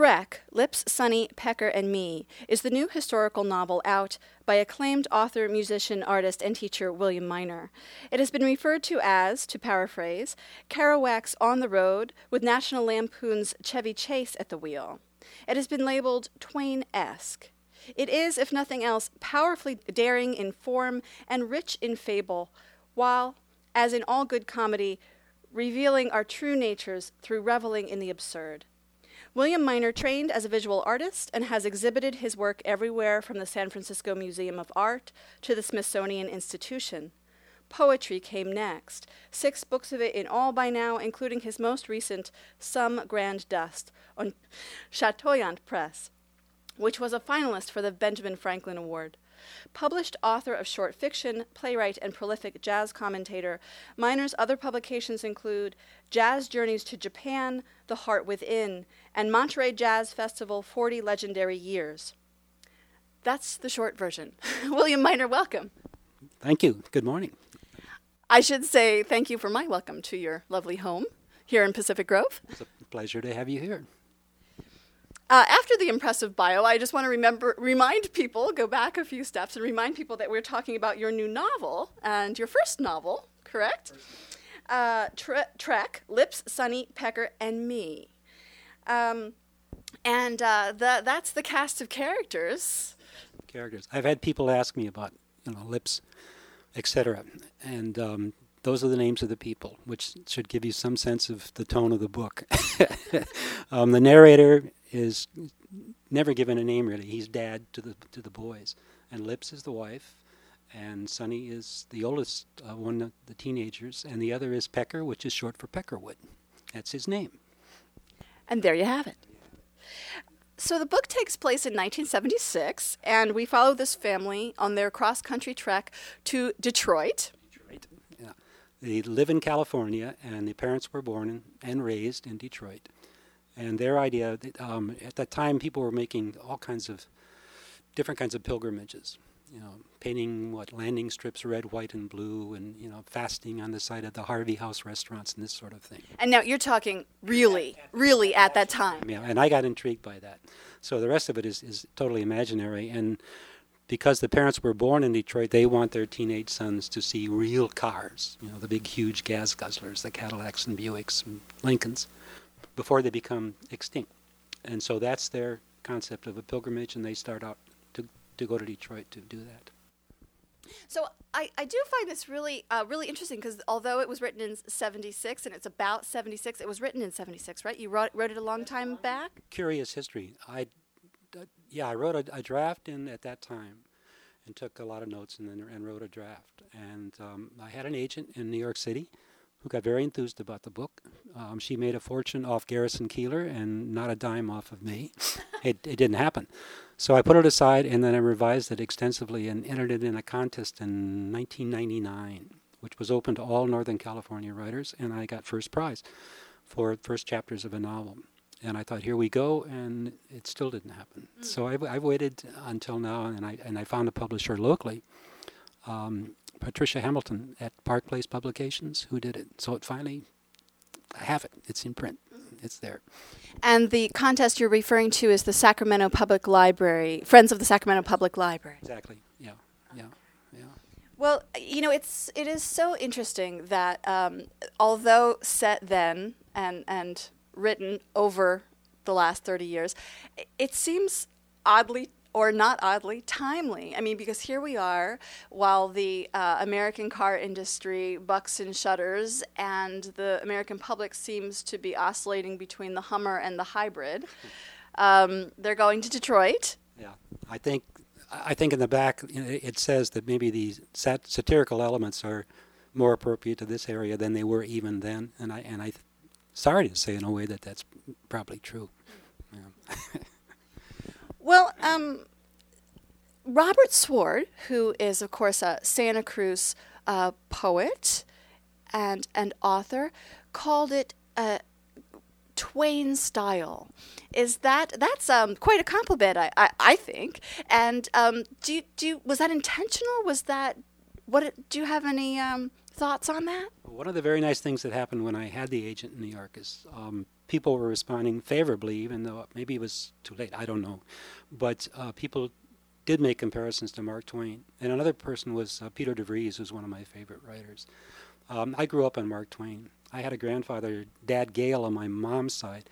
Trek, Lips, Sonny, Pecker, and Me is the new historical novel out by acclaimed author, musician, artist, and teacher William Minor. It has been referred to as, to paraphrase, Kerouac's On the Road with National Lampoon's Chevy Chase at the wheel. It has been labeled Twain esque. It is, if nothing else, powerfully daring in form and rich in fable, while, as in all good comedy, revealing our true natures through reveling in the absurd. William Minor trained as a visual artist and has exhibited his work everywhere from the San Francisco Museum of Art to the Smithsonian Institution. Poetry came next, six books of it in all by now, including his most recent, Some Grand Dust, on Chateaubriand Press, which was a finalist for the Benjamin Franklin Award. Published author of short fiction, playwright, and prolific jazz commentator, Minor's other publications include Jazz Journeys to Japan, The Heart Within, and Monterey Jazz Festival 40 Legendary Years. That's the short version. William Miner, welcome. Thank you. Good morning. I should say thank you for my welcome to your lovely home here in Pacific Grove. It's a pleasure to have you here. Uh, after the impressive bio, I just want to remember, remind people, go back a few steps, and remind people that we're talking about your new novel and your first novel, correct? Uh, tre- Trek, Lips, Sonny, Pecker, and Me. Um, and uh, the, that's the cast of characters. Characters. I've had people ask me about, you know, Lips, etc., and um, those are the names of the people, which should give you some sense of the tone of the book. um, the narrator is never given a name really. He's dad to the to the boys, and Lips is the wife, and Sonny is the oldest uh, one of the teenagers, and the other is Pecker, which is short for Peckerwood. That's his name. And there you have it. So the book takes place in 1976, and we follow this family on their cross country trek to Detroit. Detroit. Yeah. They live in California, and the parents were born in, and raised in Detroit. And their idea, um, at that time, people were making all kinds of different kinds of pilgrimages. You know, painting what landing strips red, white, and blue, and you know, fasting on the side of the Harvey House restaurants and this sort of thing. And now you're talking really, really at that time. Yeah, and I got intrigued by that. So the rest of it is, is totally imaginary. And because the parents were born in Detroit, they want their teenage sons to see real cars. You know, the big, huge gas guzzlers, the Cadillacs and Buicks and Lincolns before they become extinct. And so that's their concept of a pilgrimage, and they start out to, to go to Detroit to do that. So I, I do find this really uh, really interesting because although it was written in '76 and it's about '76, it was written in '76, right? You wrote, wrote it a long time back. Curious history. I, uh, yeah, I wrote a, a, draft in at that time, and took a lot of notes and then and wrote a draft. And um, I had an agent in New York City who got very enthused about the book. Um, she made a fortune off Garrison Keillor and not a dime off of me. it, it didn't happen. So I put it aside and then I revised it extensively and entered it in a contest in 1999, which was open to all Northern California writers, and I got first prize for first chapters of a novel. And I thought, here we go, and it still didn't happen. Mm. So I've, I've, waited until now, and I and I found a publisher locally. Um, Patricia Hamilton at Park Place Publications who did it. So it finally, I have it. It's in print. It's there. And the contest you're referring to is the Sacramento Public Library, Friends of the Sacramento Public Library. Exactly. Yeah. Yeah. Yeah. Well, you know, it's it is so interesting that um, although set then and and written over the last 30 years, it seems oddly or not oddly, timely. I mean, because here we are, while the uh, American car industry bucks and shudders, and the American public seems to be oscillating between the Hummer and the hybrid. Um, they're going to Detroit. Yeah, I think I think in the back you know, it says that maybe these sat- satirical elements are more appropriate to this area than they were even then, and I and I, th- sorry to say in a way that that's probably true. Yeah. Well, um, Robert Sward, who is, of course, a Santa Cruz uh, poet and, and author, called it a Twain style. Is that that's um, quite a compliment, I, I, I think. And um, do do was that intentional? Was that what? Do you have any um, thoughts on that? One of the very nice things that happened when I had the agent in New York is um, people were responding favorably, even though maybe it was too late. I don't know, but uh, people did make comparisons to Mark Twain. And another person was uh, Peter DeVries, who's one of my favorite writers. Um, I grew up on Mark Twain. I had a grandfather, Dad Gale, on my mom's side.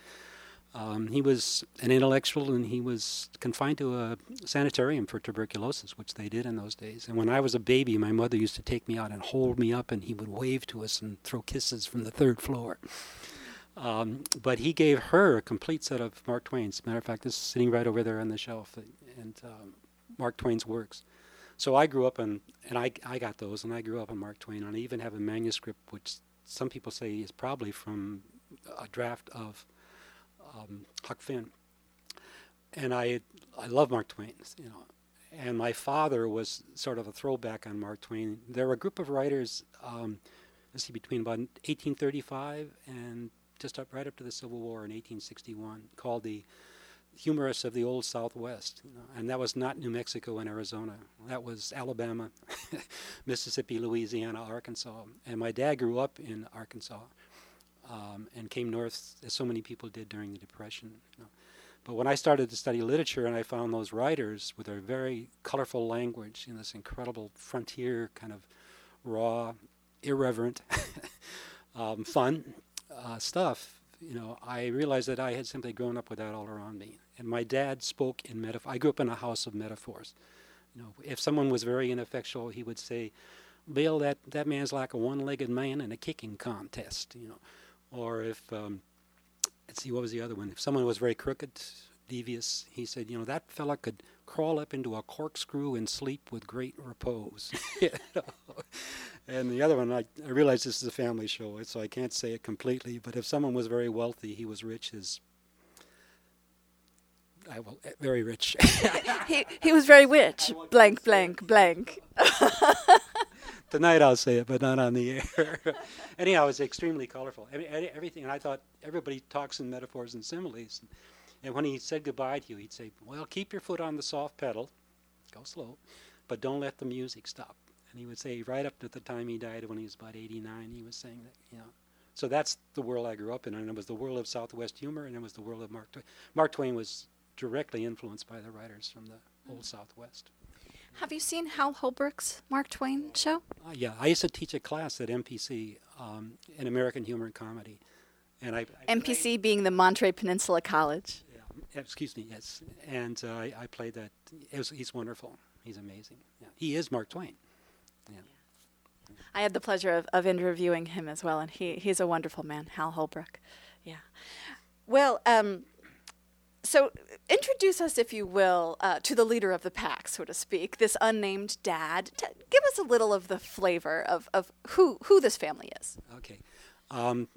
Um, he was an intellectual and he was confined to a sanitarium for tuberculosis, which they did in those days. And when I was a baby, my mother used to take me out and hold me up, and he would wave to us and throw kisses from the third floor. Um, but he gave her a complete set of Mark Twain's. Matter of fact, this is sitting right over there on the shelf, and um, Mark Twain's works. So I grew up on, and I, I got those, and I grew up on Mark Twain, and I even have a manuscript which some people say is probably from a draft of um, Huck Finn. And I, I love Mark Twain, you know. And my father was sort of a throwback on Mark Twain. There were a group of writers, um, let's see, between about 1835 and just up right up to the Civil War in 1861, called the humorists of the old Southwest, you know, and that was not New Mexico and Arizona. That was Alabama, Mississippi, Louisiana, Arkansas. And my dad grew up in Arkansas um, and came north, as so many people did during the Depression. You know. But when I started to study literature and I found those writers with their very colorful language in this incredible frontier kind of raw, irreverent, um, fun uh, stuff, you know, I realized that I had simply grown up with that all around me. And my dad spoke in metaphor. I grew up in a house of metaphors. You know, if someone was very ineffectual, he would say, "Bill, that that man's like a one-legged man in a kicking contest." You know, or if um, let's see, what was the other one? If someone was very crooked, devious, he said, "You know, that fella could crawl up into a corkscrew and sleep with great repose." you know? And the other one, I, I realize this is a family show, so I can't say it completely. But if someone was very wealthy, he was rich. His I will, eh, very rich. he he was very rich. Blank, blank, blank. Tonight I'll say it, but not on the air. Anyhow, it's extremely colorful. I mean, everything. And I thought everybody talks in metaphors and similes. And when he said goodbye to you, he'd say, "Well, keep your foot on the soft pedal, go slow, but don't let the music stop." And he would say right up to the time he died when he was about 89, he was saying that, you know. So that's the world I grew up in, and it was the world of Southwest humor, and it was the world of Mark Twain. Mark Twain was directly influenced by the writers from the old Southwest. Have you seen Hal Holbrook's Mark Twain show? Uh, yeah, I used to teach a class at MPC um, in American Humor and Comedy, and I, I MPC being the Monterey Peninsula College. Yeah, excuse me, yes, and uh, I, I, played that. Was, he's wonderful. He's amazing. Yeah. He is Mark Twain. Yeah. I had the pleasure of, of interviewing him as well, and he, he's a wonderful man, Hal Holbrook. Yeah. Well, um, so introduce us, if you will, uh, to the leader of the pack, so to speak, this unnamed dad. T- give us a little of the flavor of, of who, who this family is. Okay. Um,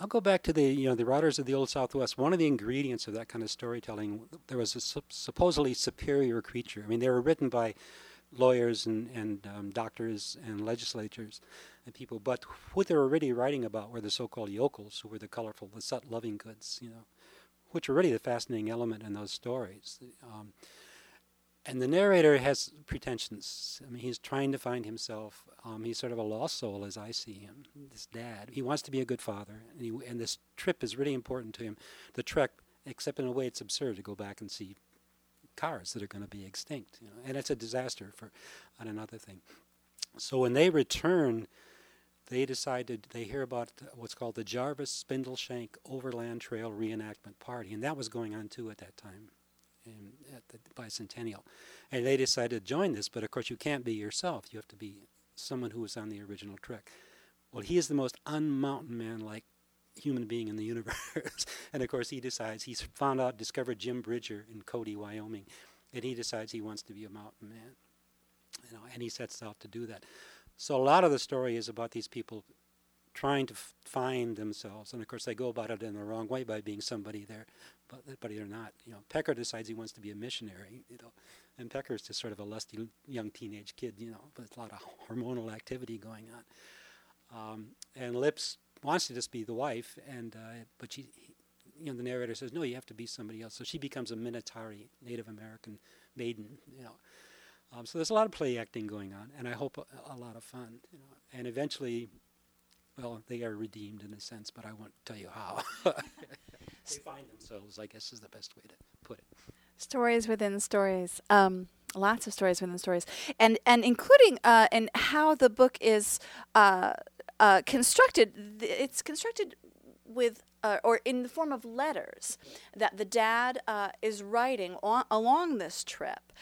I'll go back to the you know the writers of the old Southwest. One of the ingredients of that kind of storytelling, there was a su- supposedly superior creature. I mean, they were written by lawyers and, and um, doctors and legislators and people. But what they were really writing about were the so-called yokels, who were the colorful, the Sut Lovingoods, you know, which were really the fascinating element in those stories. Um, and the narrator has pretensions. I mean, he's trying to find himself. Um, he's sort of a lost soul, as I see him. This dad. He wants to be a good father, and, he, and this trip is really important to him. The trek, except in a way, it's absurd to go back and see cars that are going to be extinct, you know, and it's a disaster for on another thing. So when they return, they decided they hear about what's called the Jarvis Spindleshank Overland Trail Reenactment Party, and that was going on too at that time, in, at the bicentennial, and they decided to join this. But of course, you can't be yourself; you have to be someone who was on the original trek. Well, he is the most un-mountain man-like human being in the universe. and of course, he decides he's found out, discovered Jim Bridger in Cody, Wyoming, and he decides he wants to be a mountain man. You know, and he sets out to do that. So a lot of the story is about these people trying to f- find themselves. And of course, they go about it in the wrong way by being somebody they're, but, but they're not. You know, Pecker decides he wants to be a missionary. You know, and Pecker's just sort of a lusty young teenage kid. You know, with a lot of hormonal activity going on. Um, and Lips wants to just be the wife, and uh, but she, he, you know, the narrator says no, you have to be somebody else. So she becomes a Minatari, Native American maiden. You know. Um, so there's a lot of play acting going on, and I hope a, a lot of fun. You know, and eventually, well, they are redeemed in a sense, but I won't tell you how. they find themselves, I guess, is the best way to put it. Stories within stories. Um, lots of stories within stories, and and including uh, and how the book is uh, uh, constructed. It's constructed with uh, or in the form of letters that the dad uh, is writing on, along this trip,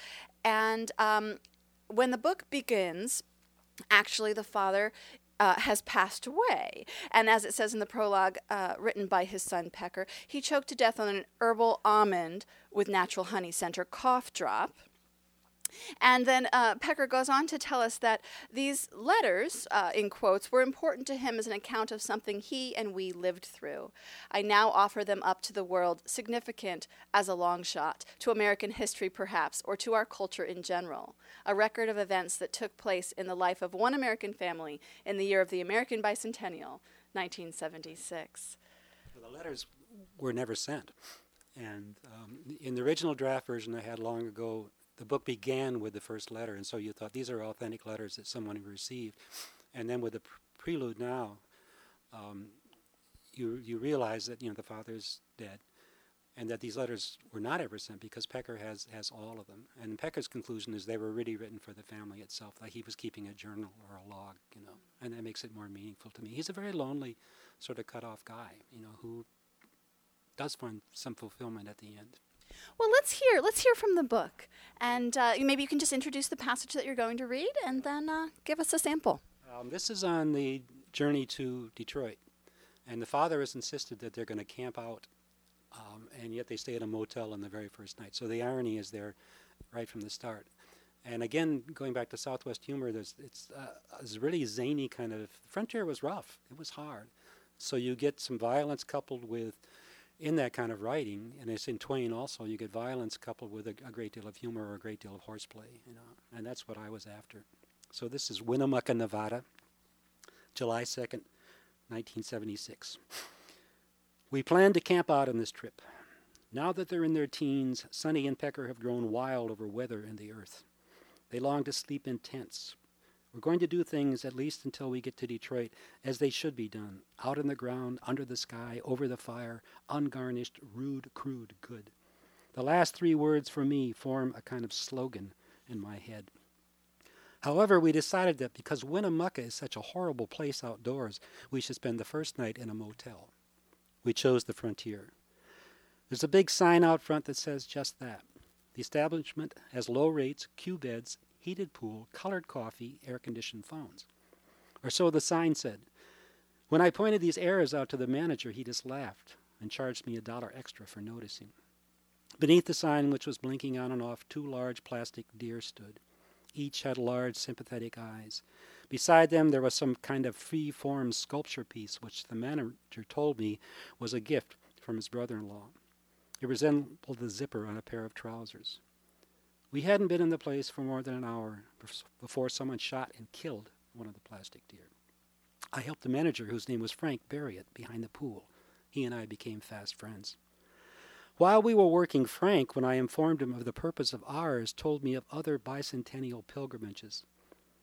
and um, when the book begins, actually the father uh, has passed away. And as it says in the prologue uh, written by his son Pecker, he choked to death on an herbal almond with natural honey center cough drop. And then uh, Pecker goes on to tell us that these letters, uh, in quotes, were important to him as an account of something he and we lived through. I now offer them up to the world, significant as a long shot, to American history perhaps, or to our culture in general. A record of events that took place in the life of one American family in the year of the American bicentennial, 1976. Well, the letters were never sent. And um, in the original draft version I had long ago, the book began with the first letter, and so you thought these are authentic letters that someone received. And then with the pr- prelude now, um, you you realize that you know the father's dead, and that these letters were not ever sent because Pecker has has all of them. And Pecker's conclusion is they were really written for the family itself, like he was keeping a journal or a log, you know, and that makes it more meaningful to me. He's a very lonely, sort of cut off guy, you know, who does find some fulfillment at the end. Well, let's hear. Let's hear from the book, and uh, maybe you can just introduce the passage that you're going to read, and then uh, give us a sample. Um, this is on the journey to Detroit, and the father has insisted that they're going to camp out, um, and yet they stay at a motel on the very first night. So the irony is there, right from the start. And again, going back to Southwest humor, there's it's uh, it's really zany kind of. Frontier was rough. It was hard. So you get some violence coupled with in that kind of writing, and it's in Twain also, you get violence coupled with a, a, great deal of humor or a great deal of horseplay, you know, and that's what I was after. So this is Winnemucca, Nevada, July 2nd, 1976. We planned to camp out on this trip. Now that they're in their teens, Sonny and Pecker have grown wild over weather and the earth. They long to sleep in tents, we're going to do things, at least until we get to Detroit, as they should be done out in the ground, under the sky, over the fire, ungarnished, rude, crude, good. The last three words for me form a kind of slogan in my head. However, we decided that because Winnemucca is such a horrible place outdoors, we should spend the first night in a motel. We chose the frontier. There's a big sign out front that says just that. The establishment has low rates, queue beds, heated pool, colored coffee, air conditioned phones. Or so the sign said. When I pointed these errors out to the manager, he just laughed and charged me a dollar extra for noticing. Beneath the sign, which was blinking on and off, two large plastic deer stood. Each had large, sympathetic eyes. Beside them, there was some kind of free form sculpture piece, which the manager told me was a gift from his brother in law. It resembled the zipper on a pair of trousers. We hadn't been in the place for more than an hour before someone shot and killed one of the plastic deer. I helped the manager, whose name was Frank, bury it behind the pool. He and I became fast friends. While we were working, Frank, when I informed him of the purpose of ours, told me of other bicentennial pilgrimages.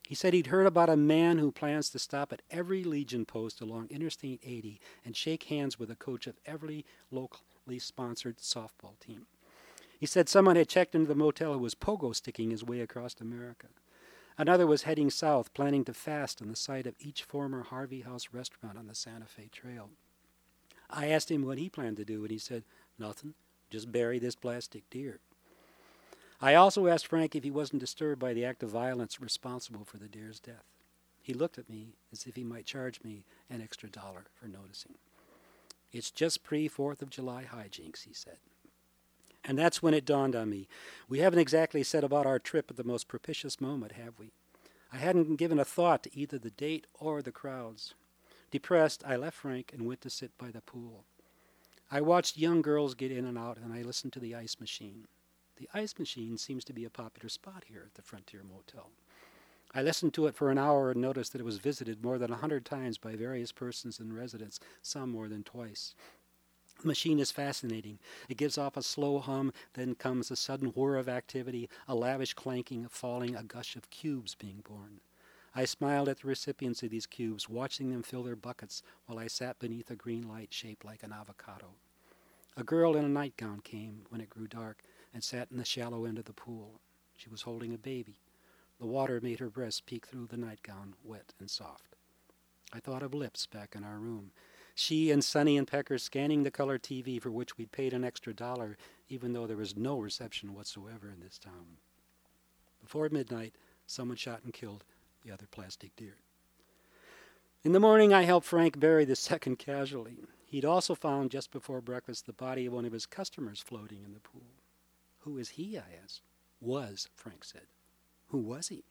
He said he'd heard about a man who plans to stop at every Legion post along Interstate 80 and shake hands with the coach of every locally sponsored softball team. He said someone had checked into the motel who was pogo sticking his way across America. Another was heading south, planning to fast on the site of each former Harvey House restaurant on the Santa Fe Trail. I asked him what he planned to do, and he said, Nothing, just bury this plastic deer. I also asked Frank if he wasn't disturbed by the act of violence responsible for the deer's death. He looked at me as if he might charge me an extra dollar for noticing. It's just pre 4th of July hijinks, he said. And that's when it dawned on me. We haven't exactly set about our trip at the most propitious moment, have we? I hadn't given a thought to either the date or the crowds. Depressed, I left Frank and went to sit by the pool. I watched young girls get in and out, and I listened to the ice machine. The ice machine seems to be a popular spot here at the Frontier Motel. I listened to it for an hour and noticed that it was visited more than a hundred times by various persons and residents, some more than twice. Machine is fascinating. It gives off a slow hum, then comes a sudden whir of activity, a lavish clanking, a falling, a gush of cubes being born. I smiled at the recipients of these cubes, watching them fill their buckets while I sat beneath a green light shaped like an avocado. A girl in a nightgown came when it grew dark and sat in the shallow end of the pool. She was holding a baby. The water made her breasts peek through the nightgown, wet and soft. I thought of lips back in our room she and Sonny and Pecker scanning the color TV for which we'd paid an extra dollar, even though there was no reception whatsoever in this town. Before midnight, someone shot and killed the other plastic deer. In the morning, I helped Frank bury the second casualty. He'd also found just before breakfast the body of one of his customers floating in the pool. Who is he? I asked. Was, Frank said. Who was he?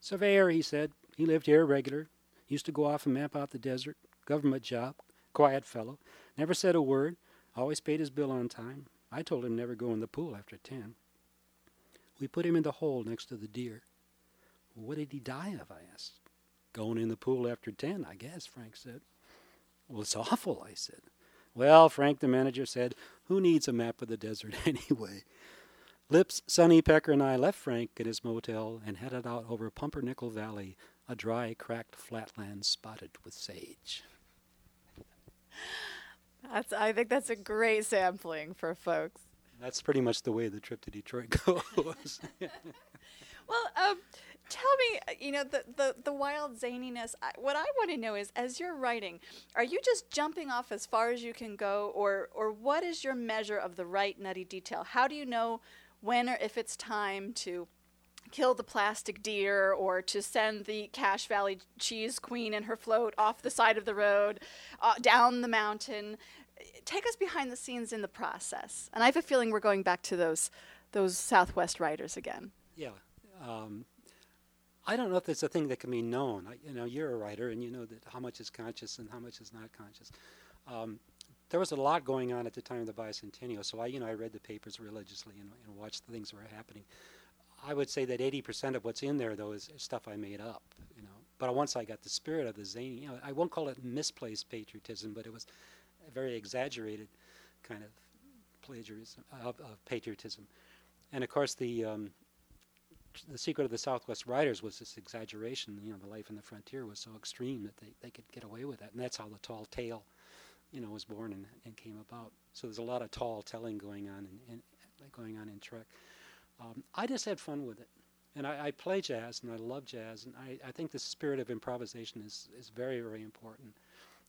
Surveyor, he said. He lived here regular. Used to go off and map out the desert. Government job. Quiet fellow. Never said a word. Always paid his bill on time. I told him never go in the pool after ten. We put him in the hole next to the deer. What did he die of? I asked. Going in the pool after ten, I guess, Frank said. Well, it's awful, I said. Well, Frank, the manager said, who needs a map of the desert anyway? Lips, Sonny Pecker, and I left Frank at his motel and headed out over Pumpernickel Valley, a dry, cracked flatland spotted with sage. That's, I think that's a great sampling for folks. That's pretty much the way the trip to Detroit goes. well, um, tell me, uh, you know, the, the, the wild zaniness. I, what I want to know is, as you're writing, are you just jumping off as far as you can go, or or what is your measure of the right nutty detail? How do you know when or if it's time to kill the plastic deer or to send the Cache Valley cheese queen and her float off the side of the road, uh, down the mountain. Take us behind the scenes in the process. And I have a feeling we're going back to those those Southwest writers again. Yeah. Um, I don't know if there's a thing that can be known. I, you know, you're a writer, and you know that how much is conscious and how much is not conscious. Um, there was a lot going on at the time of the bicentennial, so I, you know, I read the papers religiously and, and watched the things that were happening. I would say that 80% of what's in there, though, is stuff I made up, you know. But once I got the spirit of the zany, you know, I won't call it misplaced patriotism, but it was a very exaggerated kind of plagiarism of, of patriotism. And of course, the um, the secret of the Southwest writers was this exaggeration. You know, the life in the frontier was so extreme that they, they could get away with that, and that's how the tall tale, you know, was born and, and came about. So there's a lot of tall telling going on and going on in Trek. Um, I just had fun with it. And I, I, play jazz and I love jazz. And I, I think the spirit of improvisation is, is very, very important.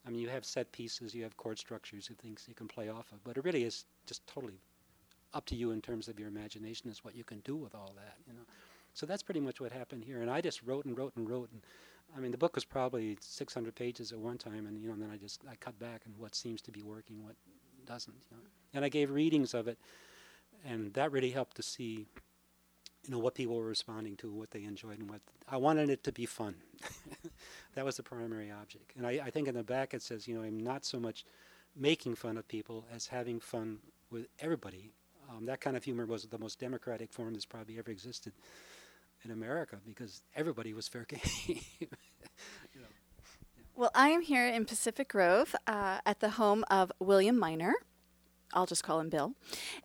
I mean, you have set pieces, you have chord structures, you things you can play off of, but it really is just totally up to you in terms of your imagination as what you can do with all that, you know. So that's pretty much what happened here. And I just wrote and wrote and wrote. And I mean, the book was probably 600 pages at one time, and you know, and then I just I cut back and what seems to be working, what doesn't. You know? And I gave readings of it and that really helped to see you know what people were responding to what they enjoyed and what i wanted it to be fun. That was the primary object. And I, I, think in the back it says you know i'm not so much making fun of people as having fun with everybody. Um, that kind of humor was the most democratic form that's probably ever existed in america because everybody was fair game. Well i am here in pacific grove uh, at the home of william minor I'll just call him Bill.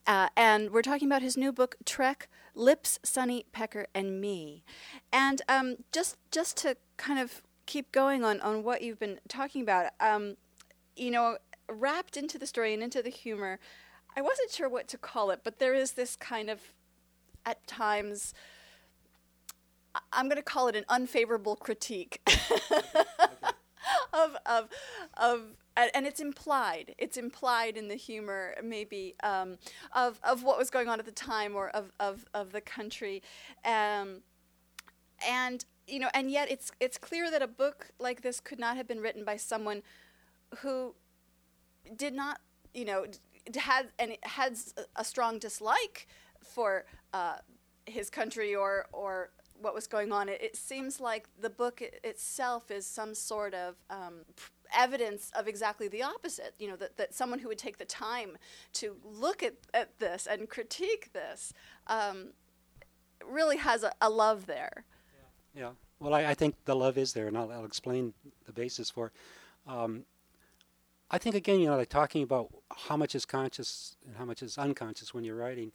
Uh, and we're talking about his new book, Trek Lips, Sonny, Pecker, and Me. And um, just, just to kind of keep going on, on what you've been talking about, um, you know, wrapped into the story and into the humor, I wasn't sure what to call it, but there is this kind of, at times, I'm going to call it an unfavorable critique of, of, of and it's implied. It's implied in the humor, maybe um, of of what was going on at the time or of of, of the country, um, and you know, and yet it's it's clear that a book like this could not have been written by someone who did not, you know, had and has a strong dislike for uh, his country or or what was going on. It, it, seems like the book itself is some sort of um, evidence of exactly the opposite. You know, that, that someone who would take the time to look at, at this and critique this um, really has a, a, love there. Yeah. yeah. Well, I, I, think the love is there, and I'll, I'll explain the basis for. Um, I think again, you know, like talking about how much is conscious and how much is unconscious when you're writing.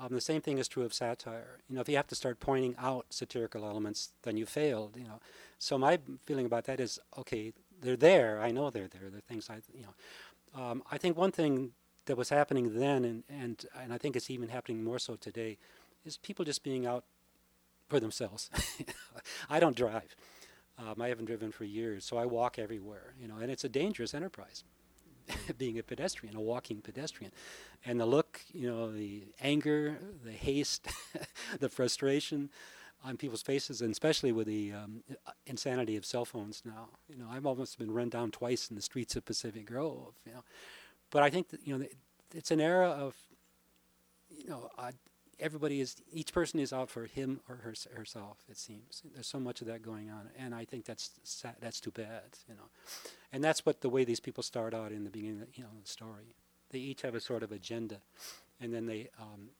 Um, the same thing is true of satire. You know, if you have to start pointing out satirical elements, then you failed. You know, so my feeling about that is okay. They're there. I know they're there. They're things I, you know. Um, I think one thing that was happening then, and, and and I think it's even happening more so today, is people just being out for themselves. I don't drive. Um, I haven't driven for years, so I walk everywhere. You know, and it's a dangerous enterprise. being a pedestrian, a walking pedestrian. And the look, you know, the anger, the haste, the frustration on people's faces, and especially with the um, insanity of cell phones now. You know, I've almost been run down twice in the streets of Pacific Grove, you know. But I think that, you know, it's an era of, you know, everybody is each person is out for him or her, herself it seems there's so much of that going on and i think that's sad, that's too bad you know and that's what the way these people start out in the beginning you know the story they each have a sort of agenda and then they um,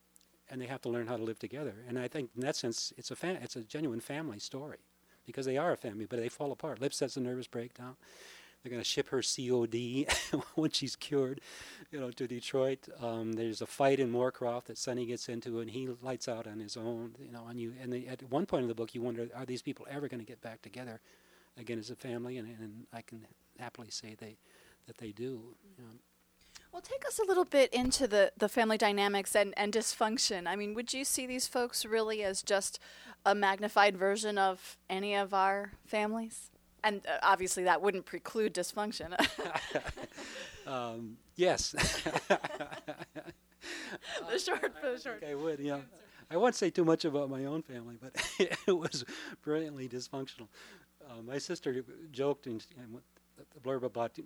and they have to learn how to live together and i think in that sense it's a it's a genuine family story because they are a family but they fall apart lips has a nervous breakdown they're going to ship her COD when she's cured, you know, to Detroit. Um, there's a fight in Moorcroft that Sonny gets into, and he lights out on his own, you know. And you, and they, at one point in the book, you wonder, are these people ever going to get back together again as a family? And, and I can happily say they that they do. You know. Well, take us a little bit into the, the family dynamics and, and dysfunction. I mean, would you see these folks really as just a magnified version of any of our families? And uh, obviously, that wouldn't preclude dysfunction. um, yes. the short, the short. I would, yeah. I won't say too much about my own family, but it was brilliantly dysfunctional. Uh, my sister joked in, in the blurb about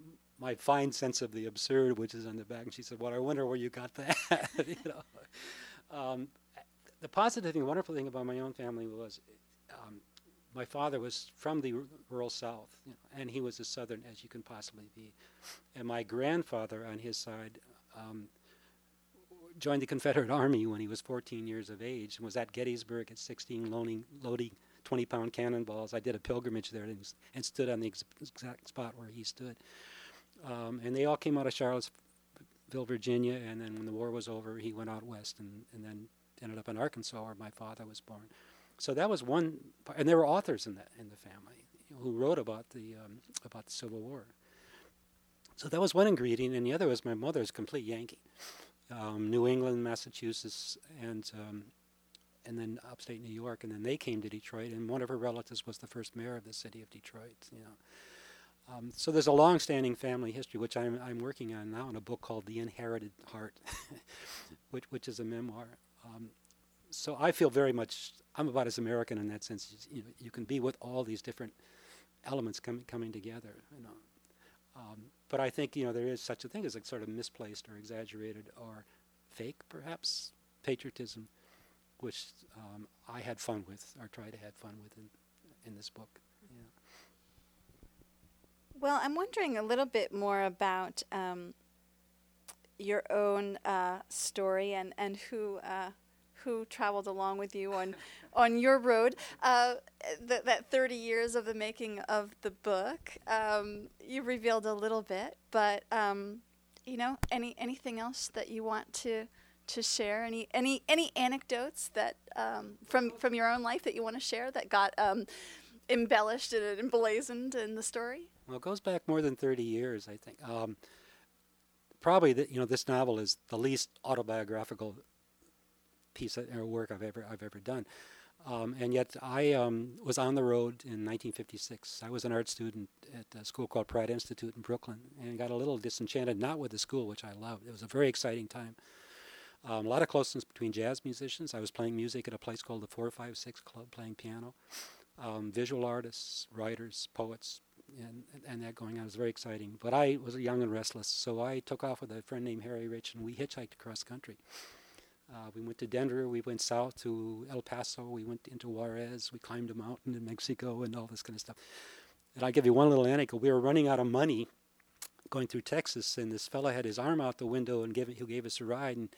my fine sense of the absurd, which is on the back, and she said, "Well, I wonder where you got that." you know, um, the positive thing, wonderful thing about my own family was um, my father was from the rural South, you know, and he was as Southern as you can possibly be. And my grandfather, on his side, um, joined the Confederate Army when he was 14 years of age and was at Gettysburg at 16, loading, loading 20 pound cannonballs. I did a pilgrimage there and, and stood on the ex- exact spot where he stood. Um, and they all came out of Charlottesville, Virginia, and then when the war was over, he went out west and, and then ended up in Arkansas where my father was born. So that was one, part. and there were authors in that in the family who wrote about the um, about the Civil War. So that was one ingredient, and the other was my mother's complete Yankee, um, New England, Massachusetts, and um, and then upstate New York, and then they came to Detroit, and one of her relatives was the first mayor of the city of Detroit. You know, um, so there's a long-standing family history, which I'm I'm working on now in a book called The Inherited Heart, which which is a memoir. Um, so I feel very much I'm about as American in that sense. You, know, you can be with all these different elements coming coming together. You know, um, but I think you know there is such a thing as a sort of misplaced or exaggerated or fake, perhaps, patriotism, which um, I had fun with or try to have fun with in, in this book. Well, I'm wondering a little bit more about um, your own uh, story and and who. Uh, who traveled along with you on on your road. Uh, th- that 30 years of the making of the book, um, you revealed a little bit, but um, you know, any anything else that you want to to share? Any any any anecdotes that um, from from your own life that you want to share that got um, embellished and emblazoned in the story? Well, it goes back more than 30 years, I think. Um, probably, the, you know, this novel is the least autobiographical piece of work I've ever I've ever done. Um, and yet I um, was on the road in 1956. I was an art student at a school called Pratt Institute in Brooklyn and got a little disenchanted, not with the school, which I loved. It was a very exciting time. Um, a lot of closeness between jazz musicians. I was playing music at a place called the 456 Club, playing piano. Um, visual artists, writers, poets, and, and that going on. Was very exciting. But I was young and restless, so I took off with a friend named Harry Rich, and we hitchhiked across country. Uh, we went to Denver. We went south to El Paso. We went into Juarez. We climbed a mountain in Mexico and all this kind of stuff. And I'll give you one little anecdote. We were running out of money going through Texas, and this fellow had his arm out the window and gave, he gave us a ride. And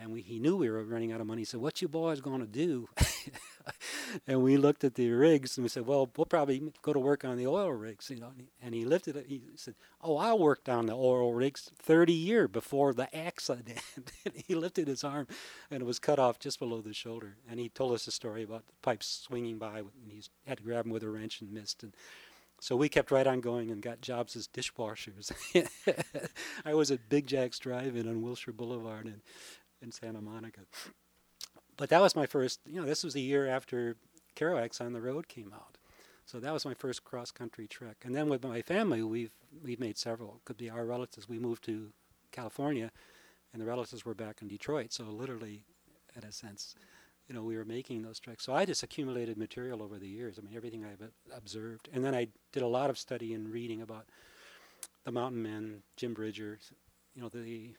and we, he knew we were running out of money. So "What you boys going to do?" and we looked at the rigs and we said, "Well, we'll probably go to work on the oil rigs." You know, and he, lifted it. He said, "Oh, I worked on the oil rigs 30 year before the accident." he lifted his arm, and it was cut off just below the shoulder. And he told us a story about the pipes swinging by, and he had to grab them with a wrench and missed. And so we kept right on going and got jobs as dishwashers. I was at Big Jack's Drive-In on Wilshire Boulevard, and in Santa Monica. But that was my first, you know, this was a year after Kerouac's On the Road came out. So that was my first cross country trek. And then with my family, we've we've made several. Could be our relatives. We moved to California, and the relatives were back in Detroit. So literally, in a sense, you know, we were making those treks. So I just accumulated material over the years. I mean, everything I've observed, and then I did a lot of study and reading about the mountain men, Jim Bridger, you know, the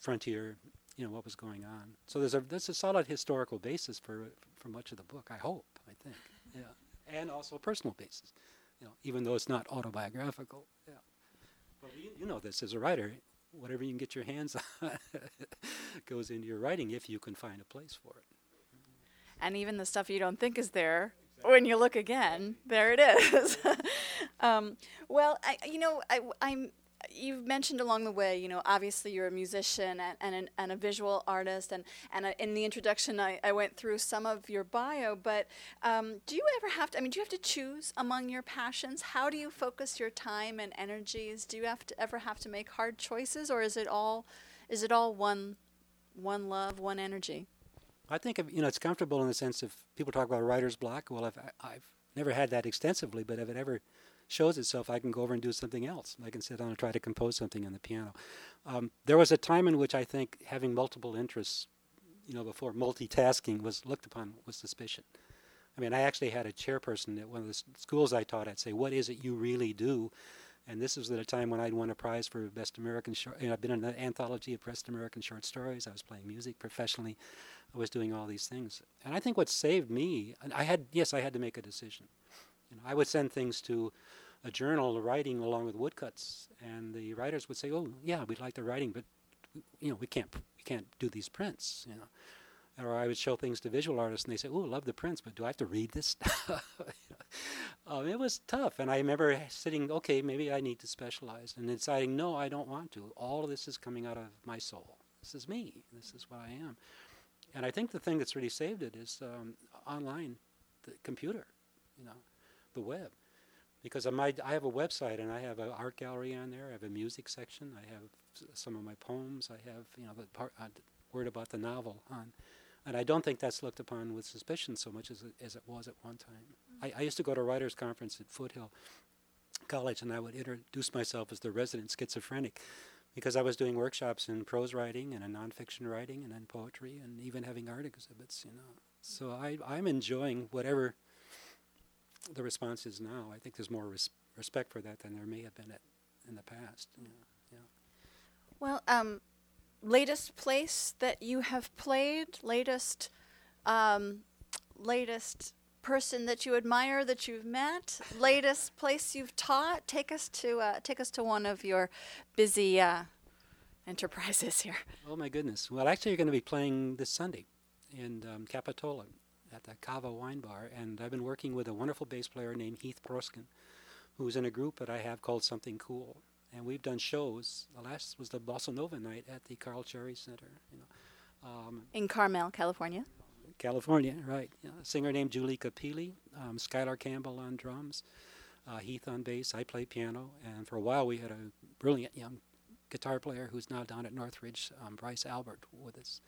frontier you know what was going on. So there's a there's a solid historical basis for for much of the book. I hope. I think. Yeah, and also a personal basis. You know, even though it's not autobiographical. Yeah. But you, you know this as a writer. Whatever you can get your hands on goes into your writing if you can find a place for it. And even the stuff you don't think is there, when you look again, there it is. um, well, I, you know, I, I'm you've mentioned along the way, you know, obviously you're a musician and, and, an, and a visual artist, and, and a, in the introduction, I, I went through some of your bio, but um, do you ever have to, I mean, do you have to choose among your passions? How do you focus your time and energies? Do you have to ever have to make hard choices, or is it all, is it all one, one love, one energy? I think, you know, it's comfortable in the sense of people talk about writer's block. Well, I've, I've never had that extensively, but if it ever shows itself, I can go over and do something else. I can sit down and try to compose something on the piano. Um, there was a time in which I think having multiple interests, you know, before multitasking was looked upon with suspicion. I mean, I actually had a chairperson at one of the schools I taught at say, "What is it you really do?" And this was at a time when I'd won a prize for best American short. You know, I've been in an anthology of best American short stories. I was playing music professionally. I was doing all these things, and I think what saved me, I had yes, I had to make a decision. I would send things to a journal writing along with woodcuts, and the writers would say, "Oh, yeah, we'd like the writing, but you know, we can't we can't do these prints." You know, or I would show things to visual artists, and they say, "Oh, love the prints, but do I have to read this um, it was tough, and I remember sitting, "Okay, maybe I need to specialize," and deciding, "No, I don't want to. All of this is coming out of my soul. This is me. This is what I am." And I think the thing that's really saved it is um, online, the computer, you know, the web because my, I have a website and I have an art gallery on there. I have a music section. I have some of my poems. I have you know the part, uh, word about the novel on, and I don't think that's looked upon with suspicion so much as it, as it was at one time. I, I used to go to writers' conference at Foothill College, and I would introduce myself as the resident schizophrenic because I was doing workshops in prose writing and in nonfiction writing and in poetry and even having art exhibits. You know, so I, I'm enjoying whatever the response is now. I think there's more res- respect for that than there may have been at, in the past. Yeah, yeah. Well, um, latest place that you have played, latest, um, latest person that you admire that you've met, latest place you've taught. Take us to uh, take us to one of your busy uh, enterprises here. Oh my goodness! Well, actually, you're going to be playing this Sunday in um, Capitola at the Cava Wine Bar, and I've been working with a wonderful bass player named Heath Proskin, who's in a group that I have called Something Cool. And we've done shows. The last was the Bossa Nova night at the Carl Cherry Center. You know, um, in Carmel, California. California, right? Know, a singer named Julie Peely, um, Skylar Campbell on drums, uh, Heath on bass. I play piano, and for a while we had a brilliant young guitar player who's now down at Northridge, um, Bryce Albert, with us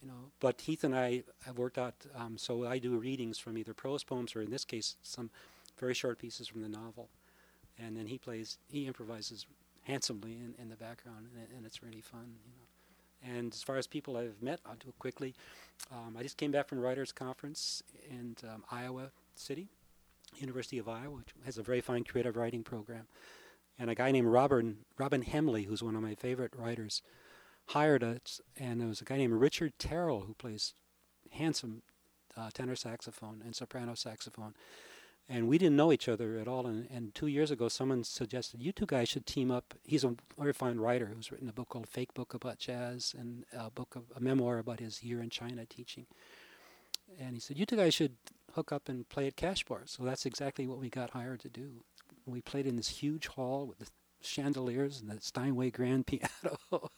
you know. But Heath and I have worked out. Um, so I do readings from either prose poems or, in this case, some very short pieces from the novel, and then he plays. He improvises handsomely in, in the background, and, and, it's really fun, you know. And as far as people I've met, I'll do it quickly. Um, I just came back from Writers' Conference in um, Iowa City, University of Iowa, which has a very fine creative writing program. And a guy named Robin Robin Hemley, who's one of my favorite writers, hired us, and there was a guy named Richard Terrill who plays handsome uh, tenor saxophone and soprano saxophone. and we didn't know each other at all. And, and two years ago, someone suggested you two guys should team up. He's a very fine writer who's written a book called "Fake Book About Jazz" and a book of a memoir about his year in China teaching. And he said, "You two guys should hook up and play at Cash Bar." So that's exactly what we got hired to do. We played in this huge hall with chandeliers and the Steinway grand piano,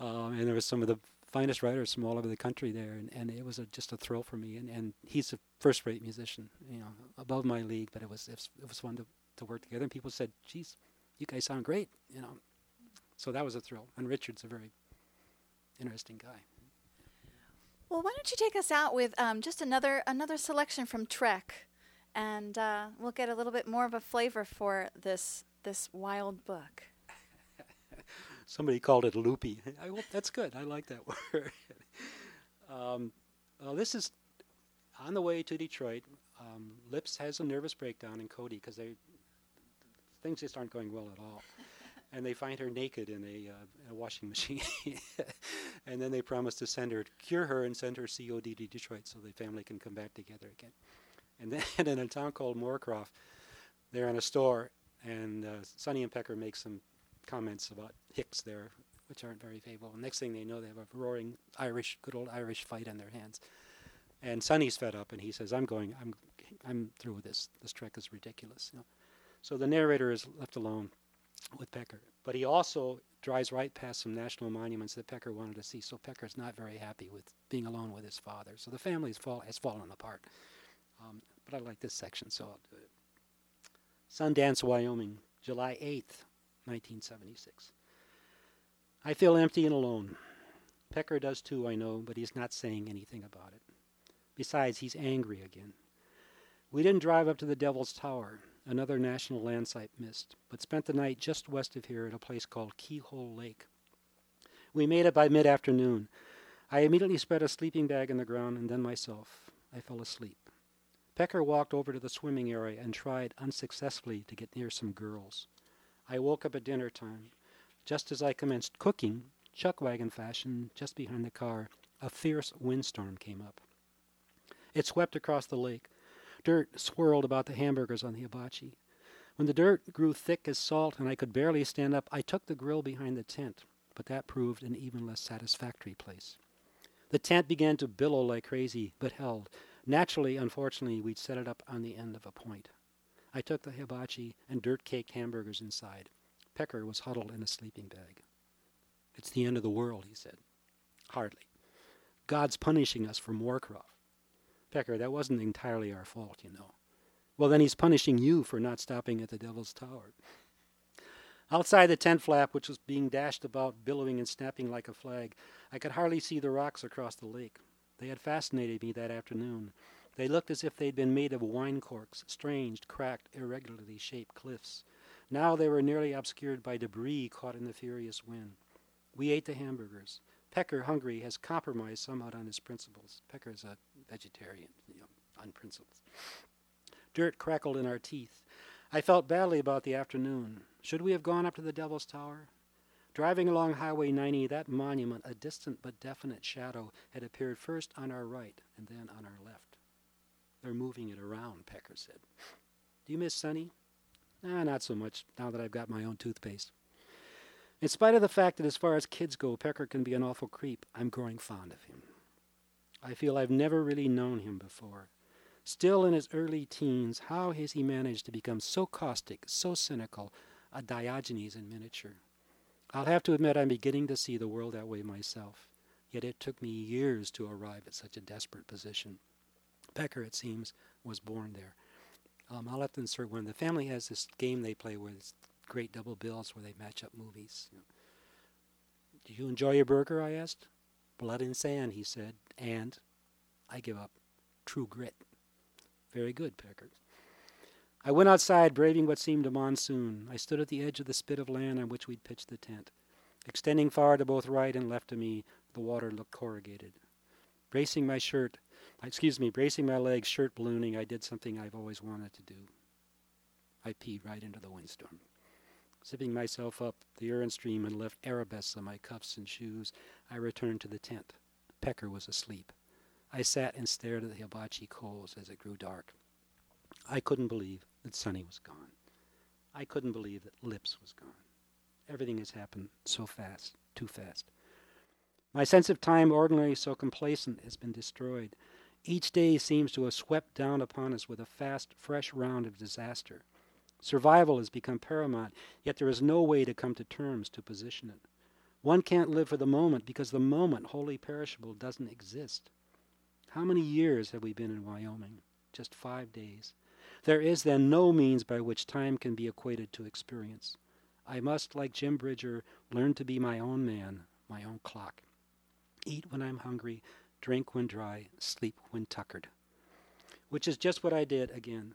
um, and there was some of the finest writers from all over the country there, and, and it was a, just a thrill for me. And, and he's a first-rate musician, you know, above my league, but it was it was, fun to, to work together. And people said, "Geez, you guys sound great," you know. So that was a thrill. And Richard's a very interesting guy. Well, why don't you take us out with um, just another another selection from Trek, and uh, we'll get a little bit more of a flavor for this this wild book. Somebody called it loopy. I hope that's good. I like that word. um, well, this is on the way to Detroit. Um, Lips has a nervous breakdown in Cody because they things just aren't going well at all. and they find her naked in a, uh, a washing machine. and then they promise to send her, cure her, and send her COD to Detroit so the family can come back together again. And then in a town called Moorcroft, they're in a store, and uh, Sonny and Pecker make some comments about Hicks there, which aren't very favorable. Next thing they know, they have a roaring Irish, good old Irish fight on their hands. And Sonny's fed up, and he says, "I'm going. I'm, I'm through with this. This trek is ridiculous." You know? So the narrator is left alone with Pecker, but he also drives right past some national monuments that Pecker wanted to see. So Pecker's not very happy with being alone with his father. So the family fall, has fallen apart. Um, but I like this section, so I'll do it. Sundance, Wyoming, July 8th, 1976. I feel empty and alone. Pecker does too, I know, but he's not saying anything about it. Besides, he's angry again. We didn't drive up to the Devil's Tower, another national land site missed, but spent the night just west of here at a place called Keyhole Lake. We made it by mid afternoon. I immediately spread a sleeping bag on the ground and then myself. I fell asleep. Pecker walked over to the swimming area and tried unsuccessfully to get near some girls. I woke up at dinner time. Just as I commenced cooking, chuck wagon fashion, just behind the car, a fierce windstorm came up. It swept across the lake. Dirt swirled about the hamburgers on the hibachi. When the dirt grew thick as salt and I could barely stand up, I took the grill behind the tent, but that proved an even less satisfactory place. The tent began to billow like crazy, but held. Naturally, unfortunately, we'd set it up on the end of a point. I took the hibachi and dirt caked hamburgers inside. Pecker was huddled in a sleeping bag. It's the end of the world, he said. Hardly. God's punishing us for Moorcroft. Pecker, that wasn't entirely our fault, you know. Well, then he's punishing you for not stopping at the Devil's Tower. Outside the tent flap, which was being dashed about, billowing and snapping like a flag, I could hardly see the rocks across the lake. They had fascinated me that afternoon. They looked as if they'd been made of wine corks, strange, cracked, irregularly shaped cliffs. Now they were nearly obscured by debris caught in the furious wind. We ate the hamburgers. Pecker, hungry, has compromised somewhat on his principles. Pecker's a vegetarian, you know, unprincipled. Dirt crackled in our teeth. I felt badly about the afternoon. Should we have gone up to the Devil's Tower? Driving along Highway 90, that monument, a distant but definite shadow, had appeared first on our right and then on our left. They're moving it around, Pecker said. Do you miss Sonny? Nah, not so much, now that I've got my own toothpaste. In spite of the fact that as far as kids go, Pecker can be an awful creep, I'm growing fond of him. I feel I've never really known him before. Still in his early teens, how has he managed to become so caustic, so cynical, a Diogenes in miniature? I'll have to admit I'm beginning to see the world that way myself, yet it took me years to arrive at such a desperate position. Pecker, it seems, was born there. Um, I'll have to insert one. The family has this game they play where it's great double bills where they match up movies. You know. Do you enjoy your burger? I asked. Blood and sand, he said. And I give up. True grit. Very good, Pecker. I went outside, braving what seemed a monsoon. I stood at the edge of the spit of land on which we'd pitched the tent. Extending far to both right and left of me, the water looked corrugated. Bracing my shirt, excuse me, bracing my legs, shirt ballooning, I did something I've always wanted to do. I peed right into the windstorm. Zipping myself up the urine stream and left arabesques on my cuffs and shoes, I returned to the tent. Pecker was asleep. I sat and stared at the hibachi coals as it grew dark. I couldn't believe that Sonny was gone. I couldn't believe that Lips was gone. Everything has happened so fast, too fast. My sense of time, ordinarily so complacent, has been destroyed. Each day seems to have swept down upon us with a fast, fresh round of disaster. Survival has become paramount, yet there is no way to come to terms to position it. One can't live for the moment because the moment, wholly perishable, doesn't exist. How many years have we been in Wyoming? Just five days. There is then no means by which time can be equated to experience. I must, like Jim Bridger, learn to be my own man, my own clock. Eat when I'm hungry, drink when dry, sleep when tuckered. Which is just what I did again.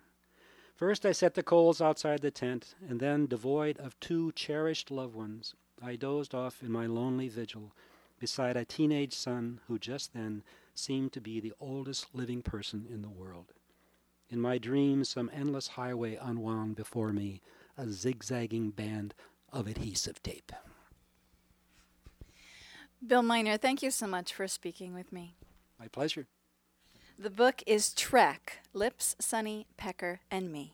First, I set the coals outside the tent, and then, devoid of two cherished loved ones, I dozed off in my lonely vigil beside a teenage son who just then seemed to be the oldest living person in the world. In my dreams, some endless highway unwound before me, a zigzagging band of adhesive tape. Bill Minor, thank you so much for speaking with me. My pleasure. The book is Trek Lips, Sonny, Pecker, and Me.